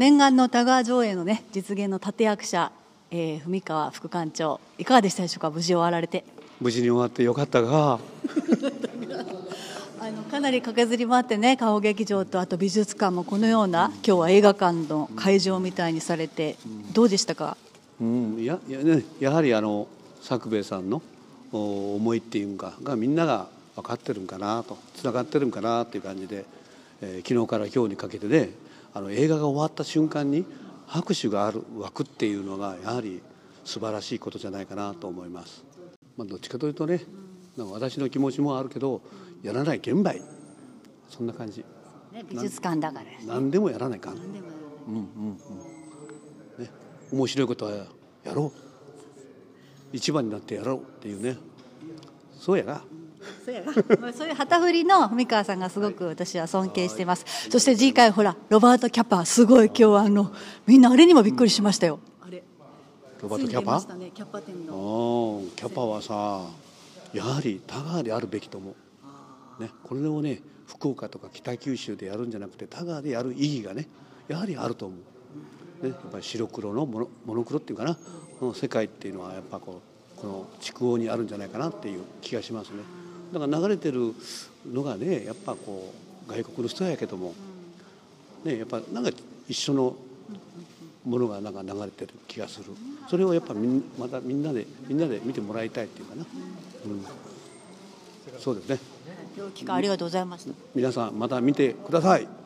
念願の田川上映のね実現の立役者、えー、文川副館長いかがでしたでしょうか？無事終わられて。無事に終わってよかったが あのかなり駆けずり回ってね顔劇場とあと美術館もこのような今日は映画館の会場みたいにされて、どうでしたか、うん、やや,、ね、やはりあの作兵衛さんの思いっていうかがみんなが分かってるんかなとつながってるんかなっていう感じで、えー、昨日から今日にかけてねあの映画が終わった瞬間に拍手がある湧くっていうのがやはり素晴らしいことじゃないかなと思います。まあ、どっちかというとね私の気持ちもあるけどやらない現場そんな感じ、ね、美術館だから。何でもやらないかん。うんうんうん。ね面白いことはやろう。一番になってやろうっていうね。そうやがそうや。がそういう旗振りの文川さんがすごく私は尊敬しています、そして次回ほらロバート・キャパすごい今日はあのみんなあれにもびっくりしましたよ、あれ。ロバート・キャパ、ね、キャパ店のキャパはさやはり田川であるべきと思う、ね、これをね福岡とか北九州でやるんじゃなくて田川でやる意義がねやはりあると思う、ね、やっぱり白黒のモノモノクロっていうかな。この世界っていうのはやっぱこうこの筑豊にあるんじゃないかなっていう気がしますねだから流れてるのがねやっぱこう外国の人やけども、ね、やっぱなんか一緒のものがなんか流れてる気がする。それをやっぱみまたみんなでみんなで見てもらいたいっていうかな、うん、そうですね。ありがとうございました。皆さんまた見てください